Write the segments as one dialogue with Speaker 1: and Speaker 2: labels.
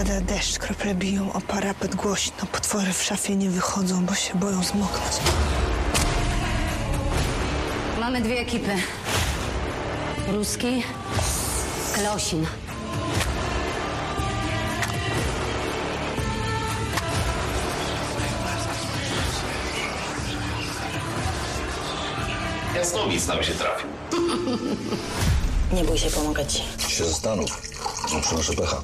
Speaker 1: Pada deszcz, krople biją o parapet głośno. Potwory w szafie nie wychodzą, bo się boją zmoknąć.
Speaker 2: Mamy dwie ekipy. Ruski, Kleosin.
Speaker 3: Jasnowic nam się trafił.
Speaker 2: Nie bój się, pomogę ci.
Speaker 4: się zastanów. Nie przynoszę pecha.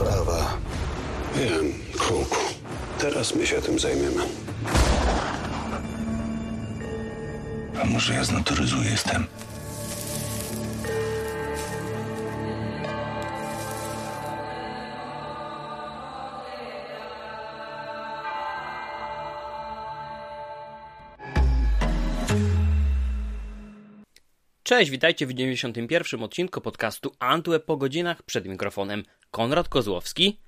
Speaker 4: Sprawa.
Speaker 5: Wiem, Kruk. Teraz my się tym zajmiemy.
Speaker 4: A może ja z natury zły jestem?
Speaker 6: Cześć, witajcie w 91. odcinku podcastu Antweb po godzinach przed mikrofonem Konrad Kozłowski.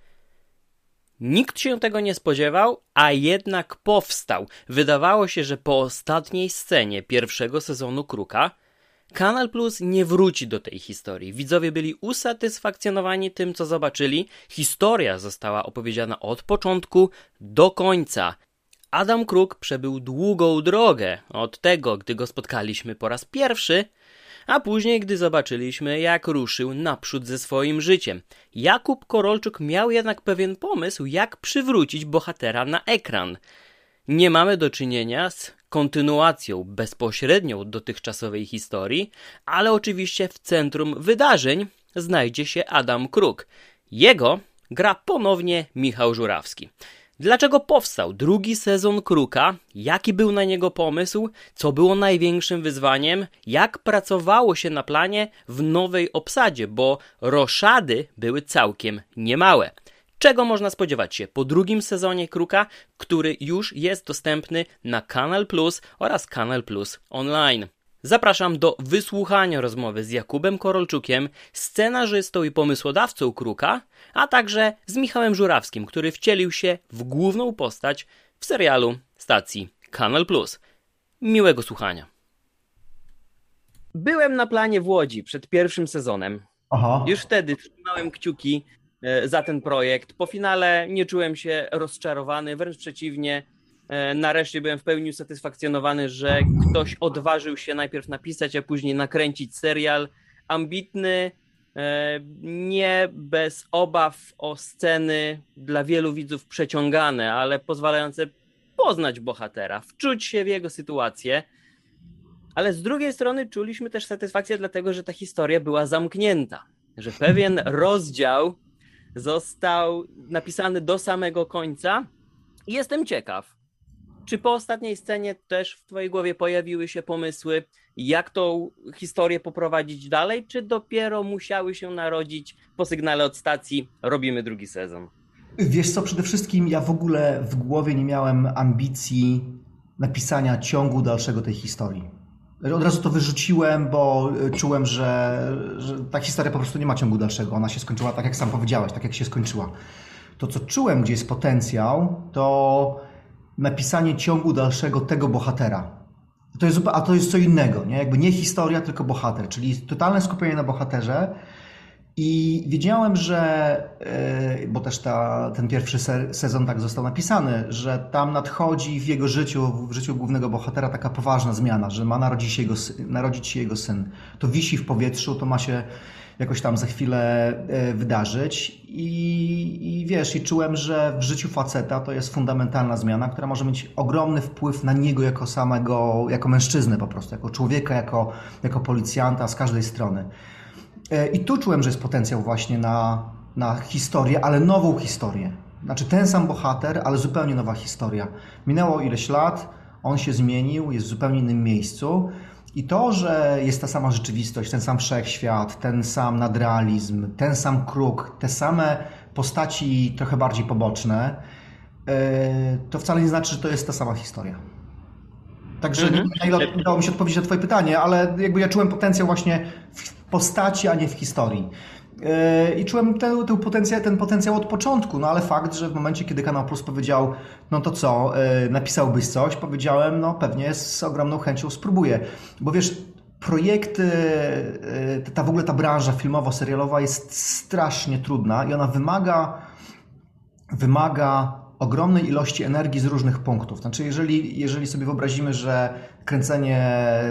Speaker 6: Nikt się tego nie spodziewał, a jednak powstał. Wydawało się, że po ostatniej scenie pierwszego sezonu Kruka Kanal Plus nie wróci do tej historii. Widzowie byli usatysfakcjonowani tym, co zobaczyli. Historia została opowiedziana od początku do końca. Adam Kruk przebył długą drogę od tego, gdy go spotkaliśmy po raz pierwszy, a później, gdy zobaczyliśmy, jak ruszył naprzód ze swoim życiem. Jakub Korolczuk miał jednak pewien pomysł, jak przywrócić bohatera na ekran. Nie mamy do czynienia z kontynuacją bezpośrednią dotychczasowej historii, ale oczywiście w centrum wydarzeń znajdzie się Adam Kruk. Jego gra ponownie Michał Żurawski. Dlaczego powstał drugi sezon Kruka? Jaki był na niego pomysł? Co było największym wyzwaniem? Jak pracowało się na planie w nowej obsadzie? Bo roszady były całkiem niemałe. Czego można spodziewać się po drugim sezonie Kruka, który już jest dostępny na Kanal Plus oraz Kanal Plus Online? Zapraszam do wysłuchania rozmowy z Jakubem Korolczukiem, scenarzystą i pomysłodawcą Kruka, a także z Michałem Żurawskim, który wcielił się w główną postać w serialu stacji Kanal Plus. Miłego słuchania. Byłem na planie w Łodzi przed pierwszym sezonem.
Speaker 7: Aha.
Speaker 6: Już wtedy trzymałem kciuki e, za ten projekt. Po finale nie czułem się rozczarowany, wręcz przeciwnie. E, Nareszcie byłem w pełni usatysfakcjonowany, że ktoś odważył się najpierw napisać, a później nakręcić serial ambitny, e, nie bez obaw o sceny dla wielu widzów przeciągane, ale pozwalające poznać bohatera, wczuć się w jego sytuację. Ale z drugiej strony czuliśmy też satysfakcję, dlatego że ta historia była zamknięta, że pewien rozdział został napisany do samego końca. I jestem ciekaw, czy po ostatniej scenie też w Twojej głowie pojawiły się pomysły, jak tą historię poprowadzić dalej, czy dopiero musiały się narodzić po sygnale od stacji robimy drugi sezon?
Speaker 7: Wiesz co, przede wszystkim ja w ogóle w głowie nie miałem ambicji napisania ciągu dalszego tej historii. Od razu to wyrzuciłem, bo y, czułem, że, że ta historia po prostu nie ma ciągu dalszego. Ona się skończyła tak, jak sam powiedziałeś, tak jak się skończyła. To, co czułem, gdzie jest potencjał, to napisanie ciągu dalszego tego bohatera. To jest, a to jest co innego, nie? Jakby nie historia, tylko bohater, czyli totalne skupienie na bohaterze. I wiedziałem, że, yy, bo też ta, ten pierwszy se- sezon tak został napisany, że tam nadchodzi w jego życiu, w życiu głównego bohatera taka poważna zmiana, że ma narodzić się jego, narodzić się jego syn. To wisi w powietrzu, to ma się jakoś tam za chwilę yy, wydarzyć. I, I wiesz, i czułem, że w życiu faceta to jest fundamentalna zmiana, która może mieć ogromny wpływ na niego jako samego, jako mężczyznę po prostu, jako człowieka, jako, jako policjanta z każdej strony. E, I tu czułem, że jest potencjał właśnie na, na historię, ale nową historię. Znaczy ten sam bohater, ale zupełnie nowa historia. Minęło ileś lat, on się zmienił, jest w zupełnie innym miejscu. I to, że jest ta sama rzeczywistość, ten sam wszechświat, ten sam nadrealizm, ten sam kruk, te same postaci trochę bardziej poboczne, e, to wcale nie znaczy, że to jest ta sama historia. Także mm -hmm. nie udało mi się odpowiedzieć na twoje pytanie, ale jakby ja czułem potencjał właśnie w postaci, a nie w historii. Yy, I czułem ten, ten, potencjał, ten potencjał od początku, no ale fakt, że w momencie, kiedy Kanał Plus powiedział, no to co, yy, napisałbyś coś, powiedziałem, no pewnie z ogromną chęcią spróbuję. Bo wiesz, projekty, yy, ta w ogóle ta branża filmowo-serialowa jest strasznie trudna i ona wymaga, wymaga ogromnej ilości energii z różnych punktów. Znaczy, jeżeli, jeżeli sobie wyobrazimy, że kręcenie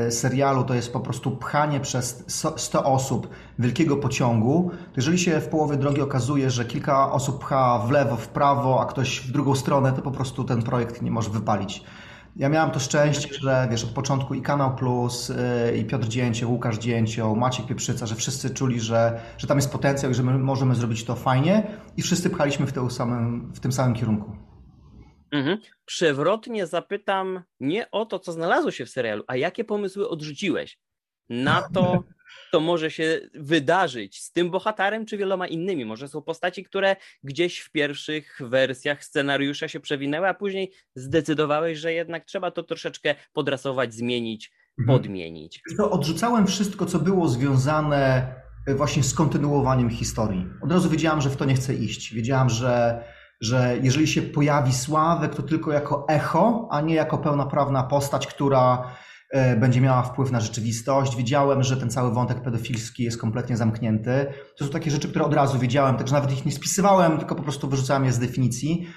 Speaker 7: serialu to jest po prostu pchanie przez 100 osób wielkiego pociągu, to jeżeli się w połowie drogi okazuje, że kilka osób pcha w lewo, w prawo, a ktoś w drugą stronę, to po prostu ten projekt nie może wypalić. Ja miałem to szczęście, że wiesz, od początku i Kanał Plus, yy, i Piotr Dzięcioł, Łukasz Dzięcioł, Maciek Pieprzyca, że wszyscy czuli, że, że tam jest potencjał i że my możemy zrobić to fajnie i wszyscy pchaliśmy w samym, w tym samym kierunku.
Speaker 6: Mhm. Przewrotnie zapytam nie o to, co znalazło się w serialu, a jakie pomysły odrzuciłeś na to, co może się wydarzyć z tym bohaterem czy wieloma innymi. Może są postaci, które gdzieś w pierwszych wersjach scenariusza się przewinęły, a później zdecydowałeś, że jednak trzeba to troszeczkę podrasować, zmienić, mhm. podmienić.
Speaker 7: To odrzucałem wszystko, co było związane e, właśnie z kontynuowaniem historii. Od razu wiedziałam, że w to nie chcę iść. Wiedziałam, że że jeżeli się pojawi Sławek, to tylko jako echo, a nie jako pełnoprawna postać, która będzie miała wpływ na rzeczywistość. Wiedziałem, że ten cały wątek pedofilski jest kompletnie zamknięty. To są takie rzeczy, które od razu wiedziałem, także nawet ich nie spisywałem, tylko po prostu wyrzucałem je z definicji.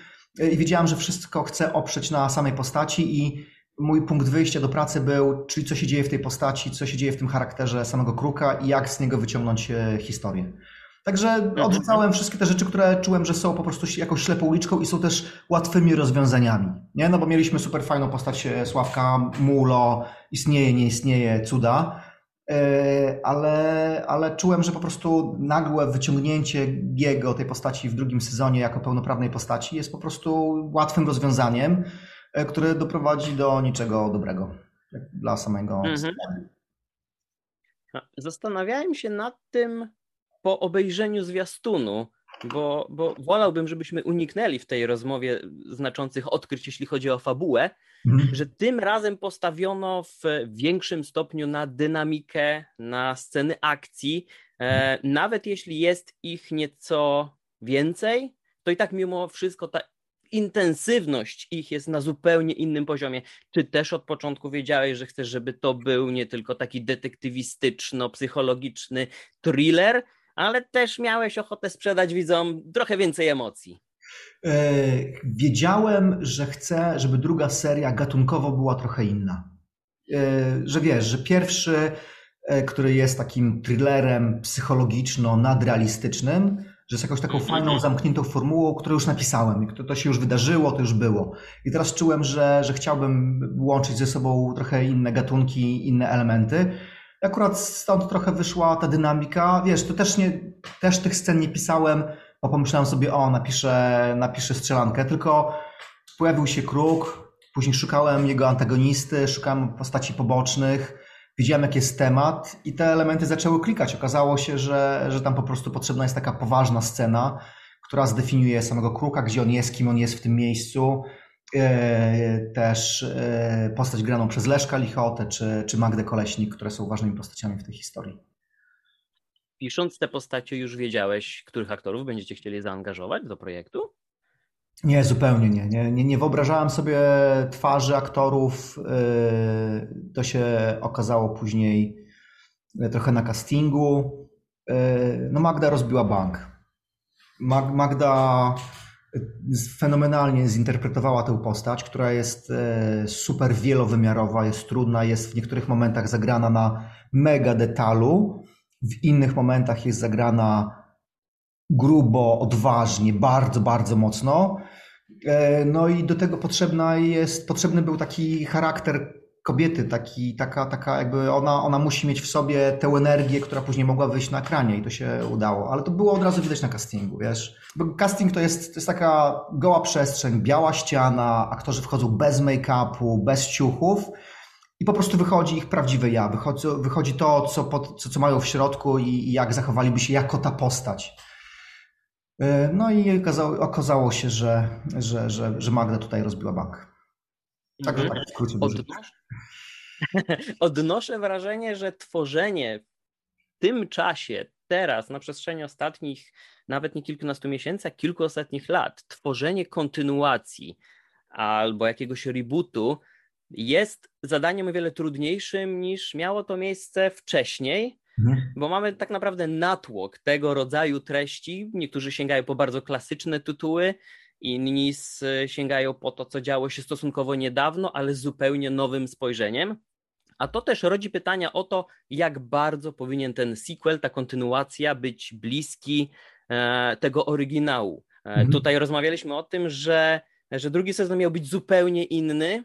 Speaker 7: E, I wiedziałem, że wszystko chcę oprzeć na samej postaci i mój punkt wyjścia do pracy był, czyli co się dzieje w tej postaci, co się dzieje w tym charakterze samego Kruka i jak z niego wyciągnąć e, historię. Także mhm. odrzucałem wszystkie te rzeczy, które czułem, że są po prostu jakąś ślepą uliczką i są też łatwymi rozwiązaniami. Nie? No bo mieliśmy super fajną postać e, Sławka, Mulo, istnieje, nie istnieje, cuda. E, ale, ale czułem, że po prostu nagłe wyciągnięcie jego, tej postaci w drugim sezonie jako pełnoprawnej postaci jest po prostu łatwym rozwiązaniem, e, które doprowadzi do niczego dobrego dla samego. Mhm.
Speaker 6: Zastanawiałem się nad tym, po obejrzeniu zwiastunu, bo, bo wolałbym, żebyśmy uniknęli w tej rozmowie znaczących odkryć, jeśli chodzi o fabułę, mhm. że tym razem postawiono w większym stopniu na dynamikę, na sceny akcji. E, nawet jeśli jest ich nieco więcej, to i tak mimo wszystko ta intensywność ich jest na zupełnie innym poziomie. Czy też od początku wiedziałeś, że chcesz, żeby to był nie tylko taki detektywistyczno-psychologiczny thriller, ale też miałeś ochotę sprzedać widzom trochę więcej emocji.
Speaker 7: E, wiedziałem, że chcę, żeby druga seria gatunkowo była trochę inna. E, że wiesz, że pierwszy, e, który jest takim thrillerem psychologiczno-nadrealistycznym, że jest jakąś taką mhm. fajną, zamkniętą formułą, którą już napisałem i to, to się już wydarzyło, to już było. I teraz czułem, że, że chciałbym łączyć ze sobą trochę inne gatunki, inne elementy. Akurat stąd trochę wyszła ta dynamika. Wiesz, to też, nie, też tych scen nie pisałem, bo pomyślałem sobie, o, napiszę, napiszę strzelankę, tylko pojawił się kruk, później szukałem jego antagonisty, szukałem postaci pobocznych, widziałem, jaki jest temat i te elementy zaczęły klikać. Okazało się, że, że tam po prostu potrzebna jest taka poważna scena, która zdefiniuje samego kruka, gdzie on jest, kim on jest w tym miejscu, też e, postać graną przez Leszka Lichotę czy, czy Magdę Koleśnik, które są ważnymi postaciami w tej historii.
Speaker 6: Pisząc te postacie już wiedziałeś, których aktorów będziecie chcieli zaangażować do projektu?
Speaker 7: Nie, zupełnie nie. Nie, nie, nie wyobrażałem sobie twarzy aktorów. E, to się okazało później trochę na castingu. No Magda rozbiła bank. Magda fenomenalnie zinterpretowała tę postać, która jest e, super wielowymiarowa, jest trudna, jest w niektórych momentach zagrana na mega detalu, w innych momentach jest zagrana grubo, odważnie, bardzo, bardzo mocno. E, no i do tego potrzebna jest, potrzebny był taki charakter kobiety, taki, taka, taka jakby ona, ona musi mieć w sobie tę energię, która później mogła wyjść na ekranie i to się udało. Ale to było od razu widać na castingu, wiesz. Bo casting to jest, to jest taka goła przestrzeń, biała ściana, aktorzy wchodzą bez make-upu, bez ciuchów i po prostu wychodzi ich prawdziwe ja, wychodzi, wychodzi to, co, pod, co, co mają w środku i, i jak zachowaliby się jako ta postać. E, no i okazało, okazało się, że, że, że, że Magda tutaj rozbiła bank. Tak skrócie. duży.
Speaker 6: Odnoszę, odnoszę wrażenie, że tworzenie w tym czasie, teraz, na przestrzeni ostatnich, nawet nie kilkunastu miesięcy, a kilku ostatnich lat, tworzenie kontynuacji albo jakiegoś rebootu jest zadaniem o wiele trudniejszym niż miało to miejsce wcześniej,
Speaker 7: Mhm.
Speaker 6: bo mamy tak naprawdę natłok tego rodzaju treści. Niektórzy sięgają po bardzo klasyczne tytuły, inni sięgają po to, co działo się stosunkowo niedawno, ale z zupełnie nowym spojrzeniem. A to też rodzi pytania o to, jak bardzo powinien ten sequel, ta kontynuacja być bliski e, tego oryginału. E,
Speaker 7: Mhm.
Speaker 6: Tutaj rozmawialiśmy o tym, że, że drugi sezon miał być zupełnie inny,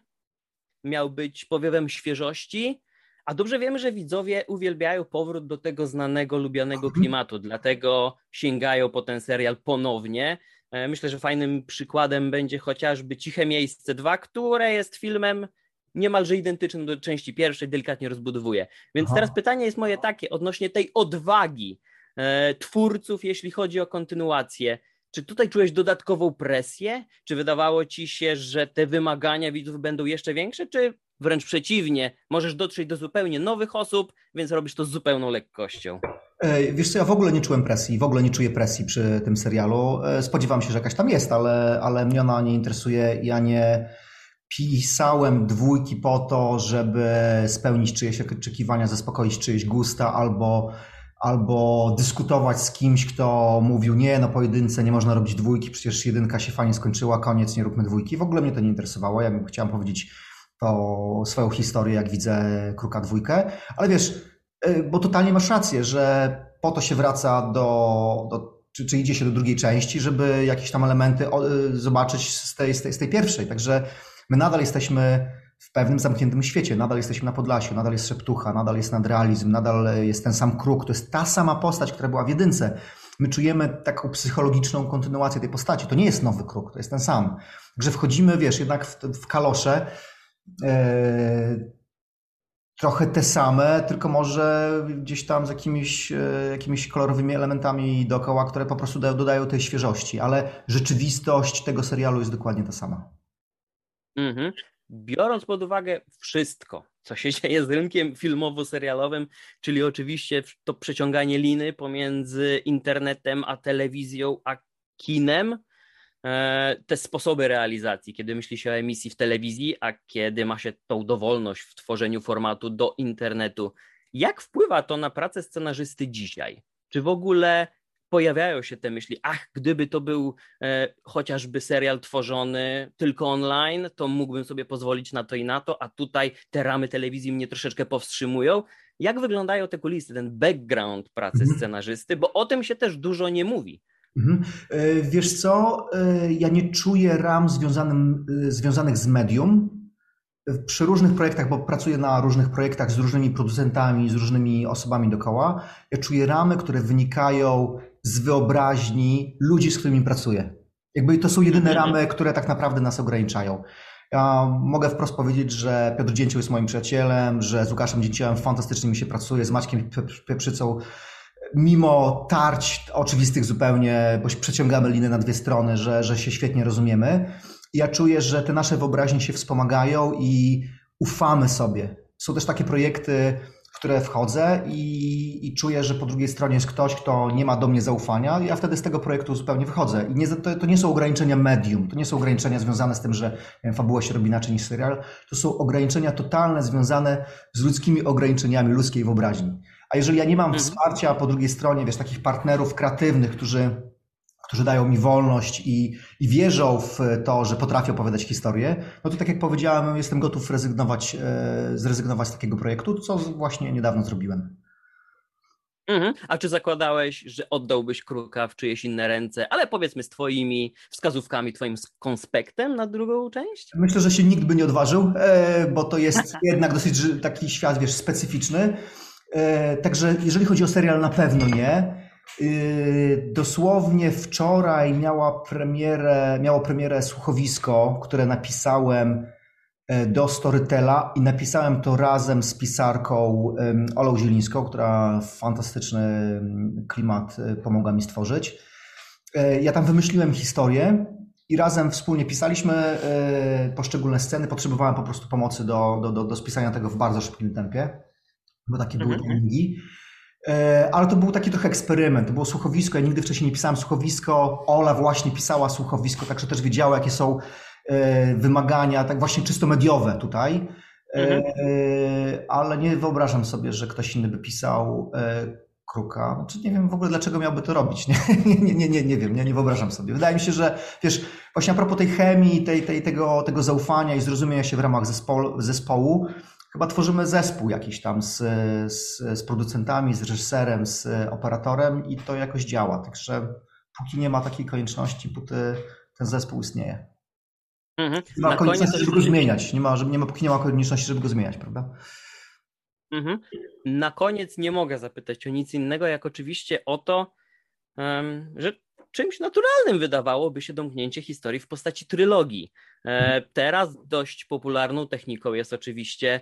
Speaker 6: miał być powiewem świeżości, a dobrze wiemy, że widzowie uwielbiają powrót do tego znanego, lubianego klimatu, dlatego sięgają po ten serial ponownie. E, Myślę, że fajnym przykładem będzie chociażby Ciche Miejsce 2, które jest filmem niemalże identycznym do części pierwszej, delikatnie rozbudowuje. Więc
Speaker 7: Aha.
Speaker 6: teraz pytanie jest moje takie odnośnie tej odwagi e, twórców, jeśli chodzi o kontynuację. Czy tutaj czułeś dodatkową presję? Czy wydawało ci się, że te wymagania widzów będą jeszcze większe? Czy wręcz przeciwnie, możesz dotrzeć do zupełnie nowych osób, więc robisz to z zupełną lekkością?
Speaker 7: Wiesz co, ja w ogóle nie czułem presji, w ogóle nie czuję presji przy tym serialu. E, Spodziewam się, że jakaś tam jest, ale, ale mnie ona nie interesuje. Ja nie pisałem dwójki po to, żeby spełnić czyjeś oczekiwania, zaspokoić czyjeś gusta albo, albo dyskutować z kimś, kto mówił nie, no pojedynce nie można robić dwójki, przecież jedynka się fajnie skończyła, koniec, nie róbmy dwójki. W ogóle mnie to nie interesowało. Ja bym chciałem powiedzieć to swoją historię, jak widzę Kruka dwójkę, ale wiesz, y, bo totalnie masz rację, że po to się wraca do, do czy, czy idzie się do drugiej części, żeby jakieś tam elementy y, zobaczyć z tej, z, tej, z tej pierwszej. Także my nadal jesteśmy w pewnym zamkniętym świecie, nadal jesteśmy na Podlasiu, nadal jest Szeptucha, nadal jest nadrealizm, nadal jest ten sam kruk, to jest ta sama postać, która była w jedynce. My czujemy taką psychologiczną kontynuację tej postaci. To nie jest nowy kruk, to jest ten sam. Także wchodzimy, wiesz, jednak w, w kalosze, trochę te same, tylko może gdzieś tam z jakimiś, e, jakimiś kolorowymi elementami dookoła, które po prostu dają, dodają tej świeżości, ale rzeczywistość tego serialu jest dokładnie ta sama.
Speaker 6: Mhm. Biorąc pod uwagę wszystko, co się dzieje z rynkiem filmowo-serialowym, czyli oczywiście to przeciąganie liny pomiędzy internetem a telewizją, a kinem, e, te sposoby realizacji, kiedy myśli się o emisji w telewizji, a kiedy ma się tą dowolność w tworzeniu formatu do internetu. Jak wpływa to na pracę scenarzysty dzisiaj? Czy w ogóle pojawiają się te myśli, ach, gdyby to był e, chociażby serial tworzony tylko online, to mógłbym sobie pozwolić na to i na to, a tutaj te ramy telewizji mnie troszeczkę powstrzymują. Jak wyglądają te kulisy, ten background pracy
Speaker 7: Mhm.
Speaker 6: scenarzysty, bo o tym się też dużo nie mówi.
Speaker 7: Mhm. E, Wiesz co, e, ja nie czuję ram związanym, e, związanych z medium. Przy różnych projektach, bo pracuję na różnych projektach z różnymi producentami, z różnymi osobami dookoła, ja czuję ramy, które wynikają z wyobraźni ludzi, z którymi pracuję. Jakby to są jedyne
Speaker 6: Mhm.
Speaker 7: ramy, które tak naprawdę nas ograniczają. Ja mogę wprost powiedzieć, że Piotr Dzięcioł jest moim przyjacielem, że z Łukaszem Dzięciołem fantastycznie mi się pracuje, z Maćkiem Pie- Pieprzycą mimo tarć oczywistych zupełnie, bo przeciągamy liny na dwie strony, że, że się świetnie rozumiemy. Ja czuję, że te nasze wyobraźnie się wspomagają i ufamy sobie. Są też takie projekty, w które wchodzę i, i czuję, że po drugiej stronie jest ktoś, kto nie ma do mnie zaufania. Ja wtedy z tego projektu zupełnie wychodzę. I nie, to, to nie są ograniczenia medium, to nie są ograniczenia związane z tym, że wiem, fabuła się robi inaczej niż serial. To są ograniczenia totalne związane z ludzkimi ograniczeniami ludzkiej wyobraźni. A jeżeli ja nie mam
Speaker 6: Mhm.
Speaker 7: wsparcia po drugiej stronie, wiesz, takich partnerów kreatywnych, którzy, którzy dają mi wolność i, i wierzą w to, że potrafię opowiadać historię, no to tak jak powiedziałem, jestem gotów rezygnować, e, zrezygnować z takiego projektu, co właśnie niedawno zrobiłem.
Speaker 6: Mhm. A czy zakładałeś, że oddałbyś kruka w czyjeś inne ręce, ale powiedzmy z twoimi wskazówkami, twoim konspektem na drugą część?
Speaker 7: Myślę, że się nikt by nie odważył, e, bo to jest jednak dosyć taki świat, wiesz, specyficzny. E, Także jeżeli chodzi o serial, na pewno nie. E, Dosłownie wczoraj miała premierę, miało premierę słuchowisko, które napisałem e, do Storytela i napisałem to razem z pisarką Olą Zielińską, która fantastyczny klimat pomogła mi stworzyć. Ja tam wymyśliłem historię i razem wspólnie pisaliśmy poszczególne sceny. Potrzebowałem po prostu pomocy do, do, do, do spisania tego w bardzo szybkim tempie, bo takie były
Speaker 6: Mhm.
Speaker 7: timingi. E, Ale to był taki trochę eksperyment. To było słuchowisko. Ja nigdy wcześniej nie pisałem słuchowisko. Ola właśnie pisała słuchowisko, także też wiedziała, jakie są e, wymagania, tak właśnie czysto mediowe tutaj. E,
Speaker 6: Mhm.
Speaker 7: Ale nie wyobrażam sobie, że ktoś inny by pisał kruka. Znaczy nie wiem w ogóle, dlaczego miałby to robić. Nie, nie, nie, nie, nie wiem, nie, nie wyobrażam sobie. Wydaje mi się, że wiesz, właśnie a propos tej chemii, tej, tej, tego, tego zaufania i zrozumienia się w ramach zespołu, zespołu chyba tworzymy zespół jakiś tam z, z, z producentami, z reżyserem, z operatorem i to jakoś działa. Także póki nie ma takiej konieczności, póki ten zespół istnieje.
Speaker 6: Mhm.
Speaker 7: Nie ma
Speaker 6: Na
Speaker 7: konieczności,
Speaker 6: koniec,
Speaker 7: żeby go zmieniać. Nie ma, żeby, nie ma, póki nie ma konieczności, żeby go zmieniać, prawda?
Speaker 6: mhm. Na koniec nie mogę zapytać o nic innego, jak oczywiście o to, że czymś naturalnym wydawałoby się domknięcie historii w postaci trylogii. E, teraz dość popularną techniką jest oczywiście,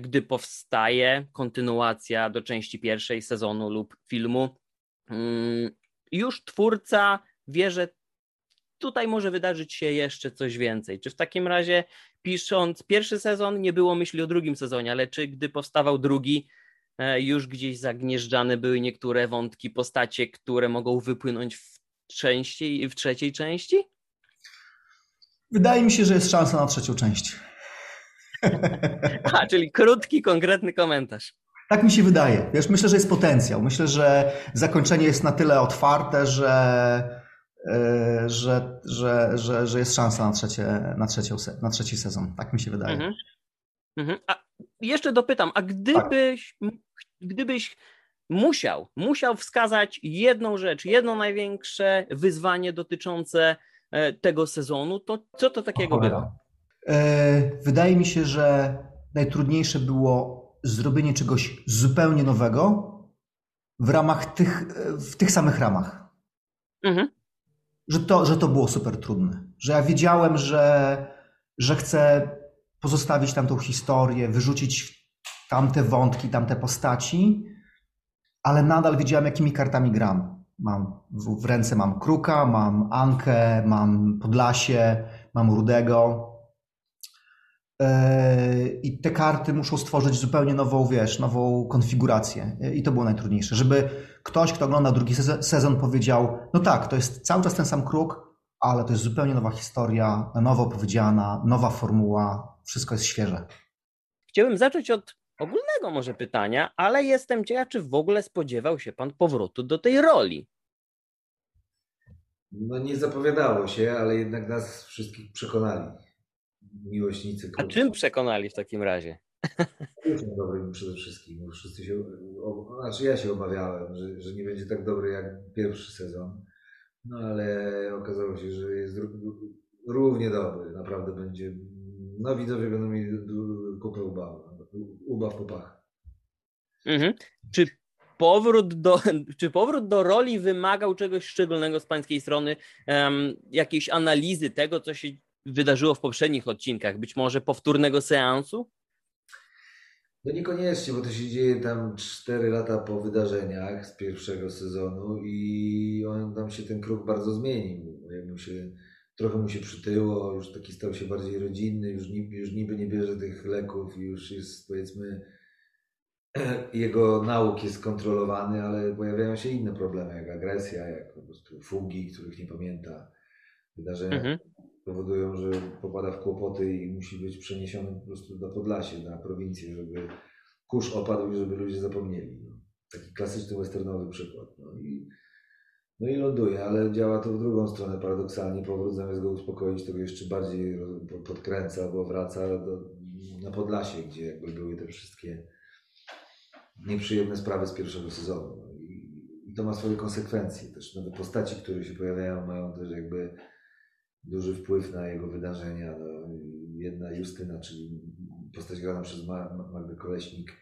Speaker 6: gdy powstaje kontynuacja do części pierwszej sezonu lub filmu, mm, już twórca wie, że tutaj może wydarzyć się jeszcze coś więcej. Czy w takim razie, pisząc pierwszy sezon, nie było myśli o drugim sezonie, ale czy gdy powstawał drugi, e, już gdzieś zagnieżdżane były niektóre wątki, postacie, które mogą wypłynąć w, części, w trzeciej części?
Speaker 7: Wydaje mi się, że jest szansa na trzecią część.
Speaker 6: A, czyli krótki, konkretny komentarz.
Speaker 7: Tak mi się wydaje. Wiesz, myślę, że jest potencjał. Myślę, że zakończenie jest na tyle otwarte, że, e, że, że, że, że jest szansa na, trzecie, na, trzecią, na trzeci sezon. Tak mi się wydaje.
Speaker 6: Mhm. Mhm. A jeszcze dopytam, a gdybyś, gdybyś musiał, musiał wskazać jedną rzecz, jedno największe wyzwanie dotyczące e, tego sezonu, to co to takiego było?
Speaker 7: E, Wydaje mi się, że najtrudniejsze było zrobienie czegoś zupełnie nowego w ramach tych, w tych samych ramach.
Speaker 6: Mhm.
Speaker 7: Że to, że to było super trudne. Że ja wiedziałem, że, że chcę pozostawić tamtą historię, wyrzucić tamte wątki, tamte postaci, ale nadal wiedziałem, jakimi kartami gram. Mam w, w ręce mam Kruka, mam Ankę, mam Podlasie, mam Rudego. I te karty muszą stworzyć zupełnie nową, wiesz, nową konfigurację. I to było najtrudniejsze, żeby ktoś, kto ogląda drugi sezon, sezon powiedział, no tak, to jest cały czas ten sam kruk, ale to jest zupełnie nowa historia, na nowo opowiedziana, nowa formuła, wszystko jest świeże.
Speaker 6: Chciałbym zacząć od ogólnego może pytania, ale jestem ciekaw, czy w ogóle spodziewał się pan powrotu do tej roli.
Speaker 3: No nie zapowiadało się, ale jednak nas wszystkich przekonali. Miłośnicy
Speaker 6: A czym przekonali w takim razie?
Speaker 3: Kluczem dobrym przede wszystkim. Wszyscy się, znaczy ja się obawiałem, że, że nie będzie tak dobry jak pierwszy sezon. No ale okazało się, że jest ró- równie dobry. Naprawdę będzie. No widzowie będą mieli kupę ubaw, ubaw po pach.
Speaker 6: Mhm. Czy powrót do, czy powrót do roli wymagał czegoś szczególnego z pańskiej strony, em, jakiejś analizy tego, co się wydarzyło w poprzednich odcinkach, być może powtórnego seansu?
Speaker 3: No niekoniecznie, bo to się dzieje tam 4 lata po wydarzeniach z pierwszego sezonu i on tam się ten kruk bardzo zmienił. Jakby się, trochę mu się przytyło, już taki stał się bardziej rodzinny, już niby, już niby nie bierze tych leków, już jest powiedzmy jego nauk jest kontrolowany, ale pojawiają się inne problemy, jak agresja, jak po prostu fugi, których nie pamięta. Wydarzenia
Speaker 6: Mhm.
Speaker 3: Powodują, że popada w kłopoty i musi być przeniesiony po prostu do Podlasie, na prowincję, żeby kurz opadł i żeby ludzie zapomnieli. No. Taki klasyczny westernowy przykład. No i, no i ląduje, ale działa to w drugą stronę paradoksalnie. Powrót zamiast go uspokoić, to go jeszcze bardziej podkręca, bo wraca do, na Podlasie, gdzie jakby były te wszystkie nieprzyjemne sprawy z pierwszego sezonu. No I, I to ma swoje konsekwencje. Też nowe postaci, które się pojawiają, mają też jakby duży wpływ na jego wydarzenia. No, jedna Justyna, czyli postać grana przez Ma- Ma- Magdę Koleśnik,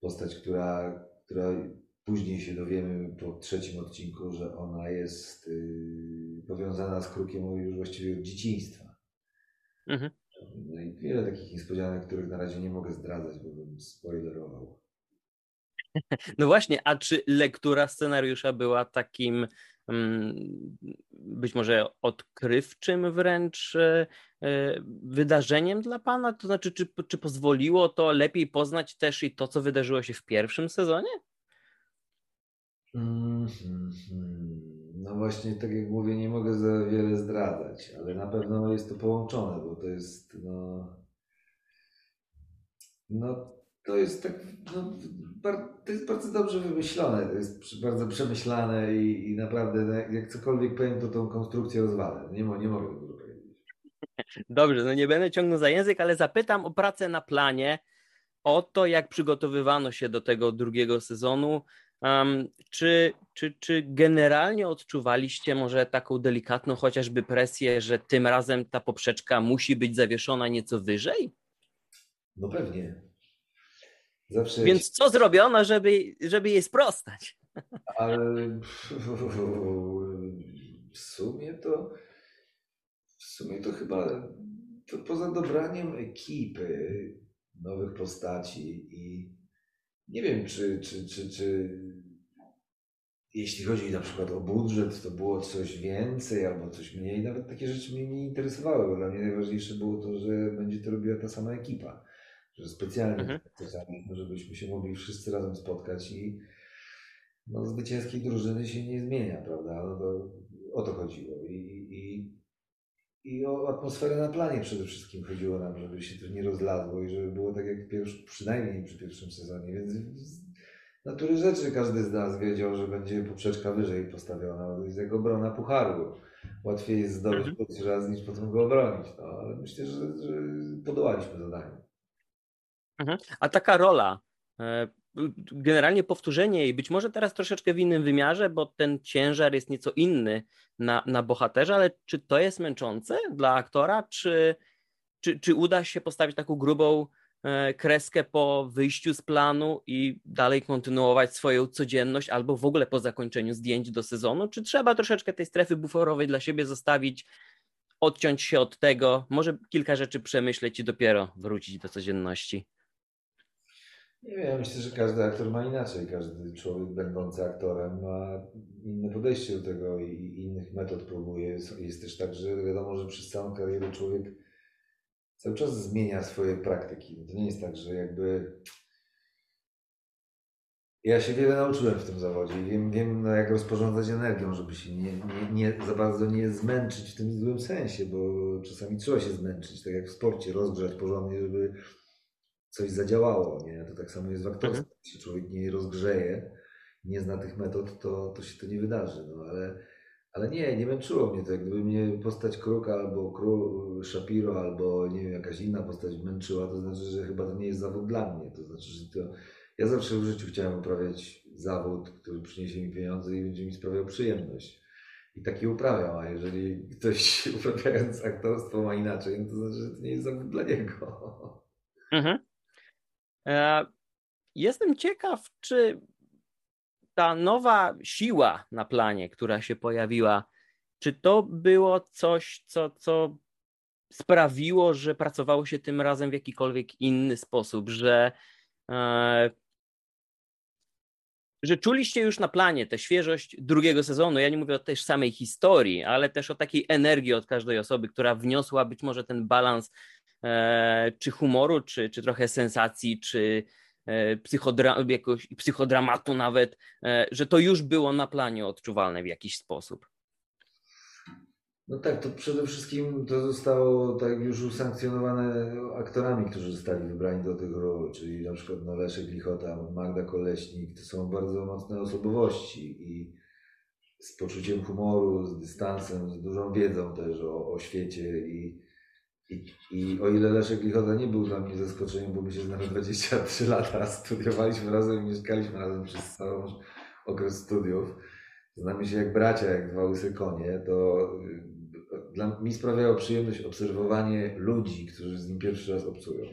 Speaker 3: postać, która, która później się dowiemy po trzecim odcinku, że ona jest yy, powiązana z Krukiem już właściwie od dzieciństwa.
Speaker 6: Mhm.
Speaker 3: No i wiele takich niespodzianek, których na razie nie mogę zdradzać, bo bym spoilerował.
Speaker 6: No właśnie, a czy lektura scenariusza była takim być może odkrywczym wręcz e, e, wydarzeniem dla pana? To znaczy, czy, czy pozwoliło to lepiej poznać też i to, co wydarzyło się w pierwszym sezonie?
Speaker 3: Mm, mm, mm. No właśnie, tak jak mówię, nie mogę za wiele zdradzać, ale na pewno jest to połączone, bo to jest, no, no to jest tak, no, to jest bardzo dobrze wymyślone, to jest bardzo przemyślane i, i naprawdę, no, jak, cokolwiek powiem, to tą konstrukcję rozwalę. Nie, nie mogę dużo powiedzieć.
Speaker 6: Dobrze, no nie będę ciągnął za język, ale zapytam o pracę na planie, o to, jak przygotowywano się do tego drugiego sezonu. Um, czy, czy, czy generalnie odczuwaliście może taką delikatną chociażby presję, że tym razem ta poprzeczka musi być zawieszona nieco wyżej?
Speaker 3: No pewnie. Zawsze
Speaker 6: Więc co zrobiono, żeby, żeby jej sprostać?
Speaker 3: Ale w sumie to w sumie to chyba to poza dobraniem ekipy, nowych postaci i nie wiem, czy, czy, czy, czy jeśli chodzi na przykład o budżet, to było coś więcej albo coś mniej. Nawet takie rzeczy mnie nie interesowały, bo dla mnie najważniejsze było to, że będzie to robiła ta sama ekipa. Że specjalnie mhm. żebyśmy się mogli wszyscy razem spotkać i no, zwycięskiej drużyny się nie zmienia, prawda? No to o to chodziło. I, i, i o atmosferę na planie przede wszystkim chodziło nam, żeby się to nie rozlazło i żeby było tak jak pierwszy, przynajmniej przy pierwszym sezonie. Więc z natury rzeczy każdy z nas wiedział, że będzie poprzeczka wyżej postawiona. To jest jak obrona pucharu. Łatwiej jest zdobyć mhm. raz niż potem go obronić. No, ale myślę, że, że podołaliśmy zadaniu.
Speaker 6: Mhm. A taka rola, e, generalnie powtórzenie jej, być może teraz troszeczkę w innym wymiarze, bo ten ciężar jest nieco inny na, na bohaterze, ale czy to jest męczące dla aktora, czy, czy, czy uda się postawić taką grubą e, kreskę po wyjściu z planu i dalej kontynuować swoją codzienność albo w ogóle po zakończeniu zdjęć do sezonu, czy trzeba troszeczkę tej strefy buforowej dla siebie zostawić, odciąć się od tego, może kilka rzeczy przemyśleć i dopiero wrócić do codzienności?
Speaker 3: Nie wiem, myślę, że każdy aktor ma inaczej. Każdy człowiek będący aktorem ma inne podejście do tego i innych metod próbuje. Jest też tak, że wiadomo, że przez całą karierę człowiek cały czas zmienia swoje praktyki. To nie jest tak, że jakby. Ja się wiele nauczyłem w tym zawodzie i wiem, wiem no, jak rozporządzać energią, żeby się nie, nie, nie, za bardzo nie zmęczyć w tym złym sensie, bo czasami trzeba się zmęczyć, tak jak w sporcie, rozgrzać porządnie, żeby coś zadziałało, nie? To tak samo jest w aktorstwie. Mhm. Jeśli człowiek nie rozgrzeje, nie zna tych metod, to, to się to nie wydarzy, no ale, ale nie, nie męczyło mnie to. Jak gdyby mnie postać Kruka albo Kru, Shapiro albo nie wiem, jakaś inna postać męczyła, to znaczy, że chyba to nie jest zawód dla mnie. To znaczy, że to... Ja zawsze w życiu chciałem uprawiać zawód, który przyniesie mi pieniądze i będzie mi sprawiał przyjemność. I taki uprawiam, a jeżeli ktoś uprawiając aktorstwo ma inaczej, no to znaczy, że to nie jest zawód dla niego. Mhm.
Speaker 6: E, jestem ciekaw, czy ta nowa siła na planie, która się pojawiła, czy to było coś, co, co sprawiło, że pracowało się tym razem w jakikolwiek inny sposób, że, e, że czuliście już na planie tę świeżość drugiego sezonu. Ja nie mówię o tej samej historii, ale też o takiej energii od każdej osoby, która wniosła być może ten balans czy humoru, czy, czy trochę sensacji, czy e, psychodra jakoś psychodramatu nawet, e, że to już było na planie odczuwalne w jakiś sposób.
Speaker 3: No tak, to przede wszystkim to zostało tak już usankcjonowane aktorami, którzy zostali wybrani do tych ról, czyli na przykład no Leszek Lichota, Magda Koleśnik, to są bardzo mocne osobowości i z poczuciem humoru, z dystansem, z dużą wiedzą też o, o świecie i i, I o ile Leszek Lichota nie był dla mnie zaskoczeniem, bo my się znamy 23 lata, studiowaliśmy razem i mieszkaliśmy razem przez cały okres studiów, znamy się jak bracia, jak dwa łysy konie, to y, dla mi sprawiało przyjemność obserwowanie ludzi, którzy z nim pierwszy raz obcują.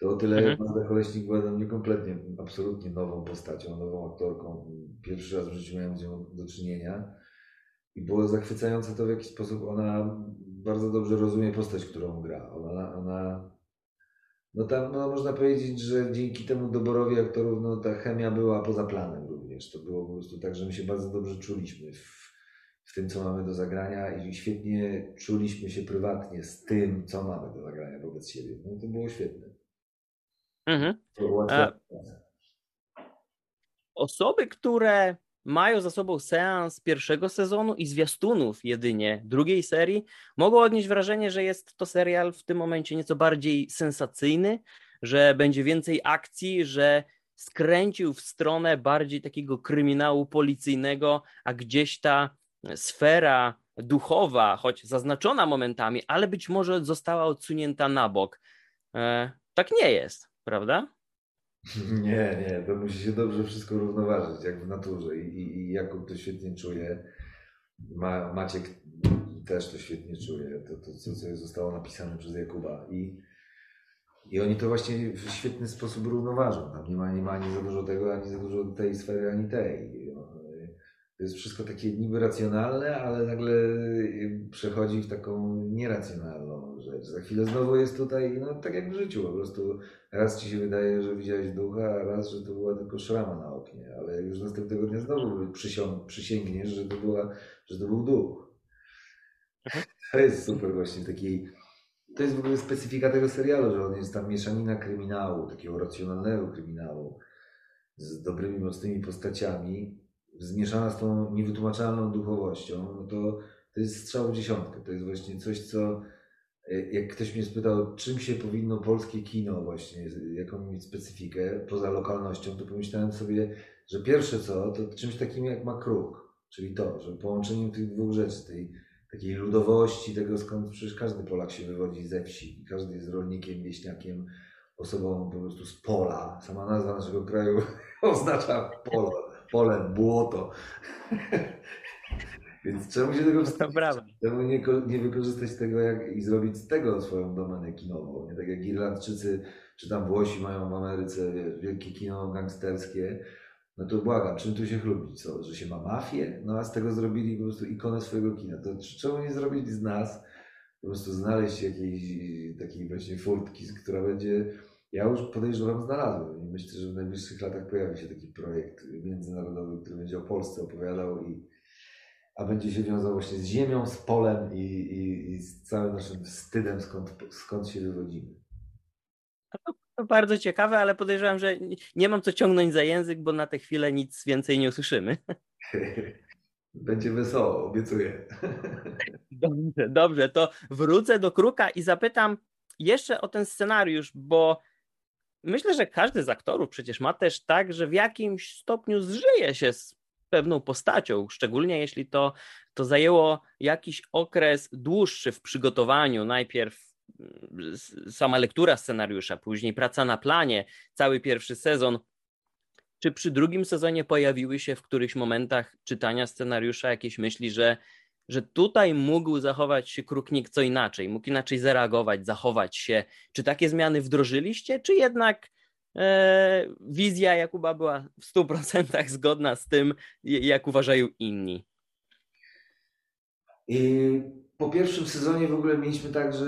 Speaker 3: To o tyle mhm. Magda Koleśnik była dla mnie kompletnie, absolutnie nową postacią, nową aktorką. Pierwszy raz w życiu miałem z nią do czynienia i było zachwycające to, w jaki sposób ona bardzo dobrze rozumie postać, którą gra. Ona, ona no tam no można powiedzieć, że dzięki temu doborowi aktorów no ta chemia była poza planem również to było po prostu tak, że my się bardzo dobrze czuliśmy w, w tym, co mamy do zagrania i świetnie czuliśmy się prywatnie z tym, co mamy do zagrania wobec siebie. No to było świetne.
Speaker 6: Mhm.
Speaker 3: To była
Speaker 6: A-
Speaker 3: praca.
Speaker 6: Osoby, które mają za sobą seans pierwszego sezonu i zwiastunów jedynie drugiej serii, mogą odnieść wrażenie, że jest to serial w tym momencie nieco bardziej sensacyjny, że będzie więcej akcji, że skręcił w stronę bardziej takiego kryminału policyjnego, a gdzieś ta sfera duchowa, choć zaznaczona momentami, ale być może została odsunięta na bok. E, tak nie jest, prawda?
Speaker 3: Nie, nie, to musi się dobrze wszystko równoważyć, jak w naturze. I, i, i Jakub to świetnie czuje. Ma, Maciek też to świetnie czuje, to, to co, co zostało napisane przez Jakuba. I, I oni to właśnie w świetny sposób równoważą. Tam nie ma, nie ma ani za dużo tego, ani za dużo tej sfery, ani tej. To jest wszystko takie niby racjonalne, ale nagle przechodzi w taką nieracjonalną rzecz. Za chwilę znowu jest tutaj, no tak jak w życiu, po prostu raz ci się wydaje, że widziałeś ducha, a raz, że to była tylko szrama na oknie, ale już następnego dnia znowu przysią- przysięgniesz, że to, była, że to był duch. To jest super właśnie taki, to jest w ogóle specyfika tego serialu, że on jest tam mieszanina kryminału, takiego racjonalnego kryminału z dobrymi, mocnymi postaciami, zmieszana z tą niewytłumaczalną duchowością, no to to jest strzał w dziesiątkę. To jest właśnie coś, co e, jak ktoś mnie spytał, czym się powinno polskie kino właśnie, jaką mieć specyfikę poza lokalnością, to pomyślałem sobie, że pierwsze co, to czymś takim jak Makruk, czyli to, że połączeniem tych dwóch rzeczy, tej takiej ludowości, tego skąd przecież każdy Polak się wywodzi ze wsi, każdy jest rolnikiem, wieśniakiem, osobą po prostu z pola. Sama nazwa naszego kraju oznacza pole, pole błoto. Więc czemu się tego. Czemu nie, nie wykorzystać tego jak, i zrobić z tego swoją domenę kinową? Nie tak jak Irlandczycy czy tam Włosi mają w Ameryce wiesz, wielkie kino gangsterskie. No to błagam, czym tu się chlubić? Co, że się ma mafię? No a z tego zrobili po prostu ikonę swojego kina. To czemu nie zrobić z nas? Po prostu znaleźć jakiejś takiej właśnie furtki, która będzie. Ja już podejrzewam, znalazłem. I myślę, że w najbliższych latach pojawi się taki projekt międzynarodowy, który będzie o Polsce opowiadał i a będzie się wiązał właśnie z ziemią, z polem i, i, i z całym naszym wstydem, skąd, skąd się wywodzimy.
Speaker 6: To bardzo ciekawe, ale podejrzewam, że nie- mam co ciągnąć za język, bo na tę chwilę nic więcej nie usłyszymy.
Speaker 3: Będzie wesoło, obiecuję.
Speaker 6: Dobrze, dobrze, to wrócę do Kruka i zapytam jeszcze o ten scenariusz, bo myślę, że każdy z aktorów przecież ma też tak, że w jakimś stopniu zżyje się z pewną postacią, szczególnie jeśli to, to zajęło jakiś okres dłuższy w przygotowaniu. Najpierw mm, sama lektura scenariusza, później praca na planie, cały pierwszy sezon. Czy przy drugim sezonie pojawiły się w którychś momentach czytania scenariusza jakieś myśli, że że tutaj mógł zachować się Kruknik co inaczej, mógł inaczej zareagować, zachować się. Czy takie zmiany wdrożyliście, czy jednak e, wizja Jakuba była w 100% zgodna z tym, jak uważają inni?
Speaker 3: I po pierwszym sezonie w ogóle mieliśmy tak, że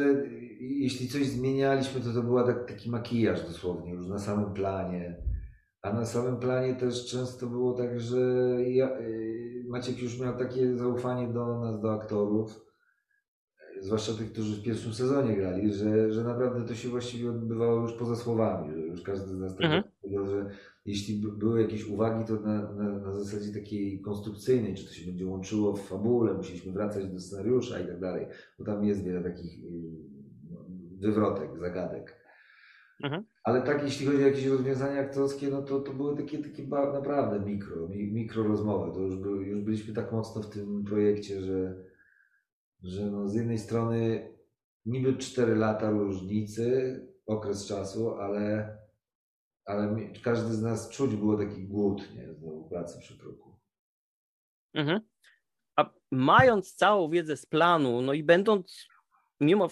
Speaker 3: jeśli coś zmienialiśmy, to to był tak, taki makijaż dosłownie, już na samym planie. A na samym planie też często było tak, że ja, y, Maciek już miał takie zaufanie do nas, do aktorów, zwłaszcza tych, którzy w pierwszym sezonie grali, że, że naprawdę to się właściwie odbywało już poza słowami, że już każdy z nas tak
Speaker 6: Mhm.
Speaker 3: powiedział, że jeśli by- były jakieś uwagi, to na, na, na zasadzie takiej konstrukcyjnej, czy to się będzie łączyło w fabule, musieliśmy wracać do scenariusza i tak dalej, bo tam jest wiele takich y, no, wywrotek, zagadek.
Speaker 6: Mhm.
Speaker 3: Ale tak, jeśli chodzi o jakieś rozwiązania aktorskie, no to, to były takie, takie naprawdę mikro, mi, mikro rozmowy. To już, były, już byliśmy tak mocno w tym projekcie, że, że no z jednej strony niby 4 lata różnicy, okres czasu, ale, ale każdy z nas czuć było taki głód, nie? Znowu pracy przy kruku.
Speaker 6: Mhm. A mając całą wiedzę z planu, no i będąc mimo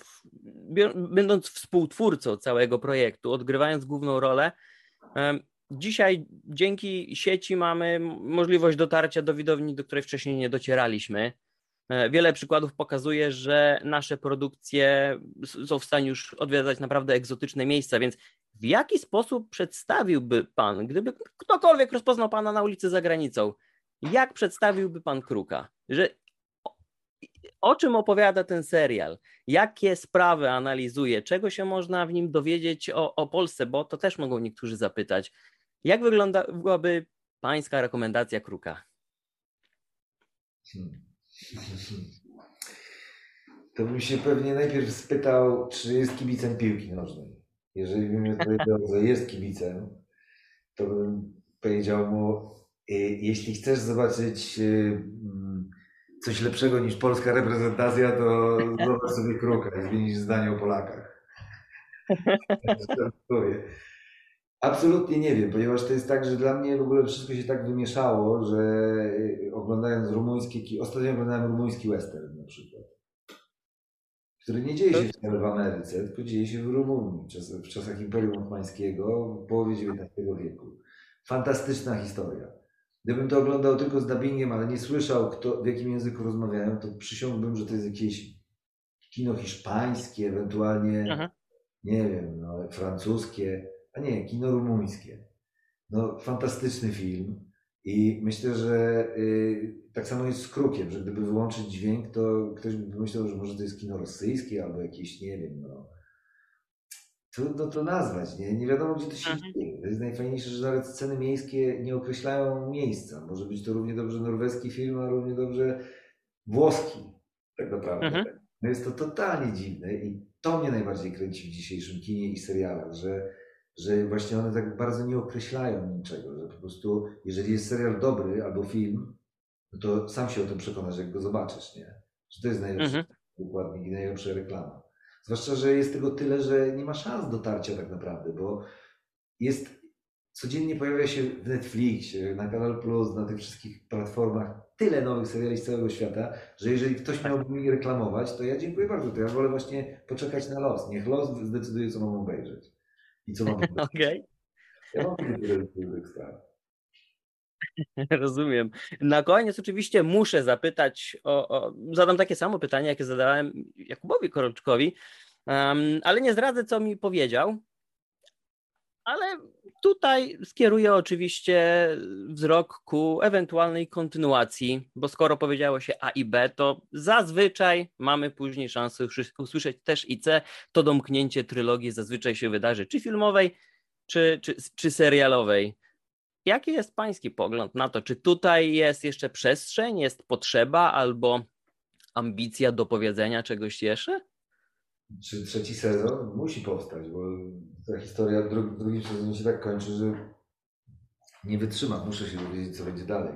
Speaker 6: będąc współtwórcą całego projektu, odgrywając główną rolę, dzisiaj dzięki sieci mamy możliwość dotarcia do widowni, do której wcześniej nie docieraliśmy. E, Wiele przykładów pokazuje, że nasze produkcje są w stanie już odwiedzać naprawdę egzotyczne miejsca, więc W jaki sposób przedstawiłby pan, gdyby ktokolwiek rozpoznał pana na ulicy za granicą, jak przedstawiłby pan Kruka? Że o, czym opowiada ten serial? Jakie sprawy analizuje? Czego się można w nim dowiedzieć o, o Polsce? Bo to też mogą niektórzy zapytać. Jak wyglądałaby pańska rekomendacja Kruka?
Speaker 3: To bym się pewnie najpierw spytał, czy jest kibicem piłki nożnej. Jeżeli bym odpowiedział, że jest kibicem, to bym powiedział mu, "Y, jeśli chcesz zobaczyć y, coś lepszego niż polska reprezentacja, to zobacz sobie kruka i zdanie o Polakach. Absolutnie nie wiem, ponieważ to jest tak, że dla mnie w ogóle wszystko się tak wymieszało, że y, oglądając rumuńskie, ki- ostatnio oglądałem rumuński western na przykład, który nie dzieje się w Ameryce, tylko dzieje się w Rumunii, w czas- w czasach Imperium Ottomańskiego, w połowie XIX wieku. Fantastyczna historia. Gdybym to oglądał tylko z dubbingiem, ale nie słyszał, kto, w jakim języku rozmawiają, to przysiągłbym, że to jest jakieś kino hiszpańskie, ewentualnie,
Speaker 6: Aha.
Speaker 3: nie wiem, no, francuskie, a nie, kino rumuńskie. No, fantastyczny film i myślę, że y, tak samo jest z Krukiem, że gdyby wyłączyć dźwięk, to ktoś by pomyślał, że może to jest kino rosyjskie albo jakieś, nie wiem, no. Trudno to nazwać, nie? Nie wiadomo, gdzie to się
Speaker 6: Mhm.
Speaker 3: dzieje. To jest najfajniejsze, że nawet sceny miejskie nie określają miejsca. Może być to równie dobrze norweski film, a równie dobrze włoski, tak naprawdę.
Speaker 6: Mhm.
Speaker 3: No jest to totalnie dziwne i to mnie najbardziej kręci w dzisiejszym kinie i serialach, że, że właśnie one tak bardzo nie określają niczego, że po prostu jeżeli jest serial dobry albo film, no to sam się o tym przekonasz, jak go zobaczysz, nie? Że to jest najlepszy
Speaker 6: Mhm.
Speaker 3: układnik i najlepsza reklama. Zwłaszcza, że jest tego tyle, że nie ma szans dotarcia tak naprawdę, bo jest codziennie pojawia się w Netflixie, na Kanal Plus, na tych wszystkich platformach tyle nowych seriali z całego świata, że jeżeli ktoś miałby mi reklamować, to ja dziękuję bardzo. To ja wolę właśnie poczekać na los. Niech los zdecyduje, co mam obejrzeć. I co mam obejrzeć.
Speaker 6: Okej,
Speaker 3: Ja mam tyle tych spraw.
Speaker 6: rozumiem. Na koniec oczywiście muszę zapytać o, o zadam takie samo pytanie, jakie zadałem Jakubowi Korolczkowi, em, ale nie zdradzę, co mi powiedział. Ale tutaj skieruję oczywiście wzrok ku ewentualnej kontynuacji, bo skoro powiedziało się A i B, to zazwyczaj mamy później szansę usłyszeć też i C. To domknięcie trylogii zazwyczaj się wydarzy, czy filmowej, czy, czy, czy serialowej. Jaki jest Pański pogląd na to? Czy tutaj jest jeszcze przestrzeń, jest potrzeba albo ambicja do powiedzenia czegoś jeszcze?
Speaker 3: Czy trzeci sezon musi powstać, bo ta historia w dru- w drugim sezonie się tak kończy, że nie wytrzyma. Muszę się dowiedzieć, co będzie dalej.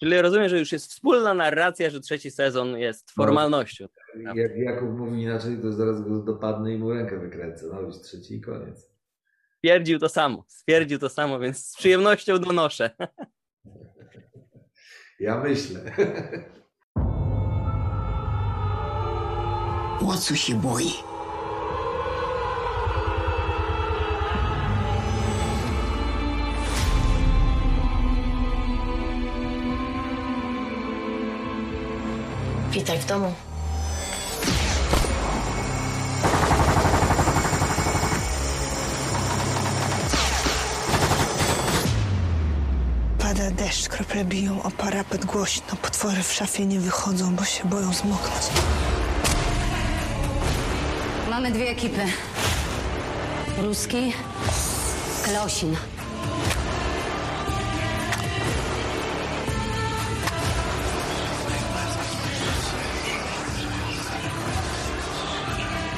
Speaker 6: Czyli rozumiem, że już jest wspólna narracja, że trzeci sezon jest formalnością.
Speaker 3: Jak Jakub mówi inaczej, to zaraz go dopadnę i mu rękę wykręcę. No już trzeci i koniec.
Speaker 6: Stwierdził to samo, stwierdził to samo, więc z przyjemnością donoszę.
Speaker 3: Ja myślę.
Speaker 8: O co się boi?
Speaker 2: Witaj w domu.
Speaker 1: Pada deszcz, krople biją o parapet głośno. Potwory w szafie nie wychodzą, bo się boją zmoknąć.
Speaker 2: Mamy dwie ekipy. Ruski, Klosin.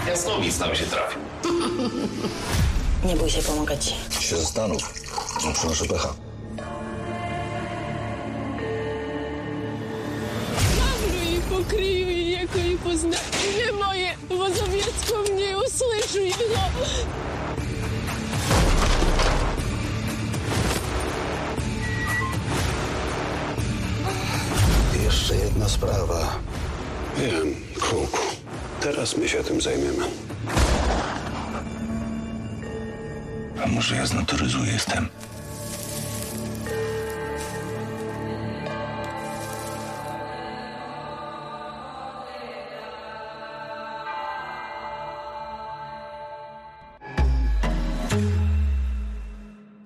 Speaker 4: Jasnowic nam się trafił.
Speaker 2: Nie bój się pomagać ci.
Speaker 4: Się zastanów. że Przynoszę pecha.
Speaker 9: Pozna. Imię moje, bo Zawiecko mnie usłyszy jego.
Speaker 5: Jeszcze jedna sprawa. Wiem, Kruku. Teraz my się tym zajmiemy.
Speaker 4: A może ja z natury zły jestem?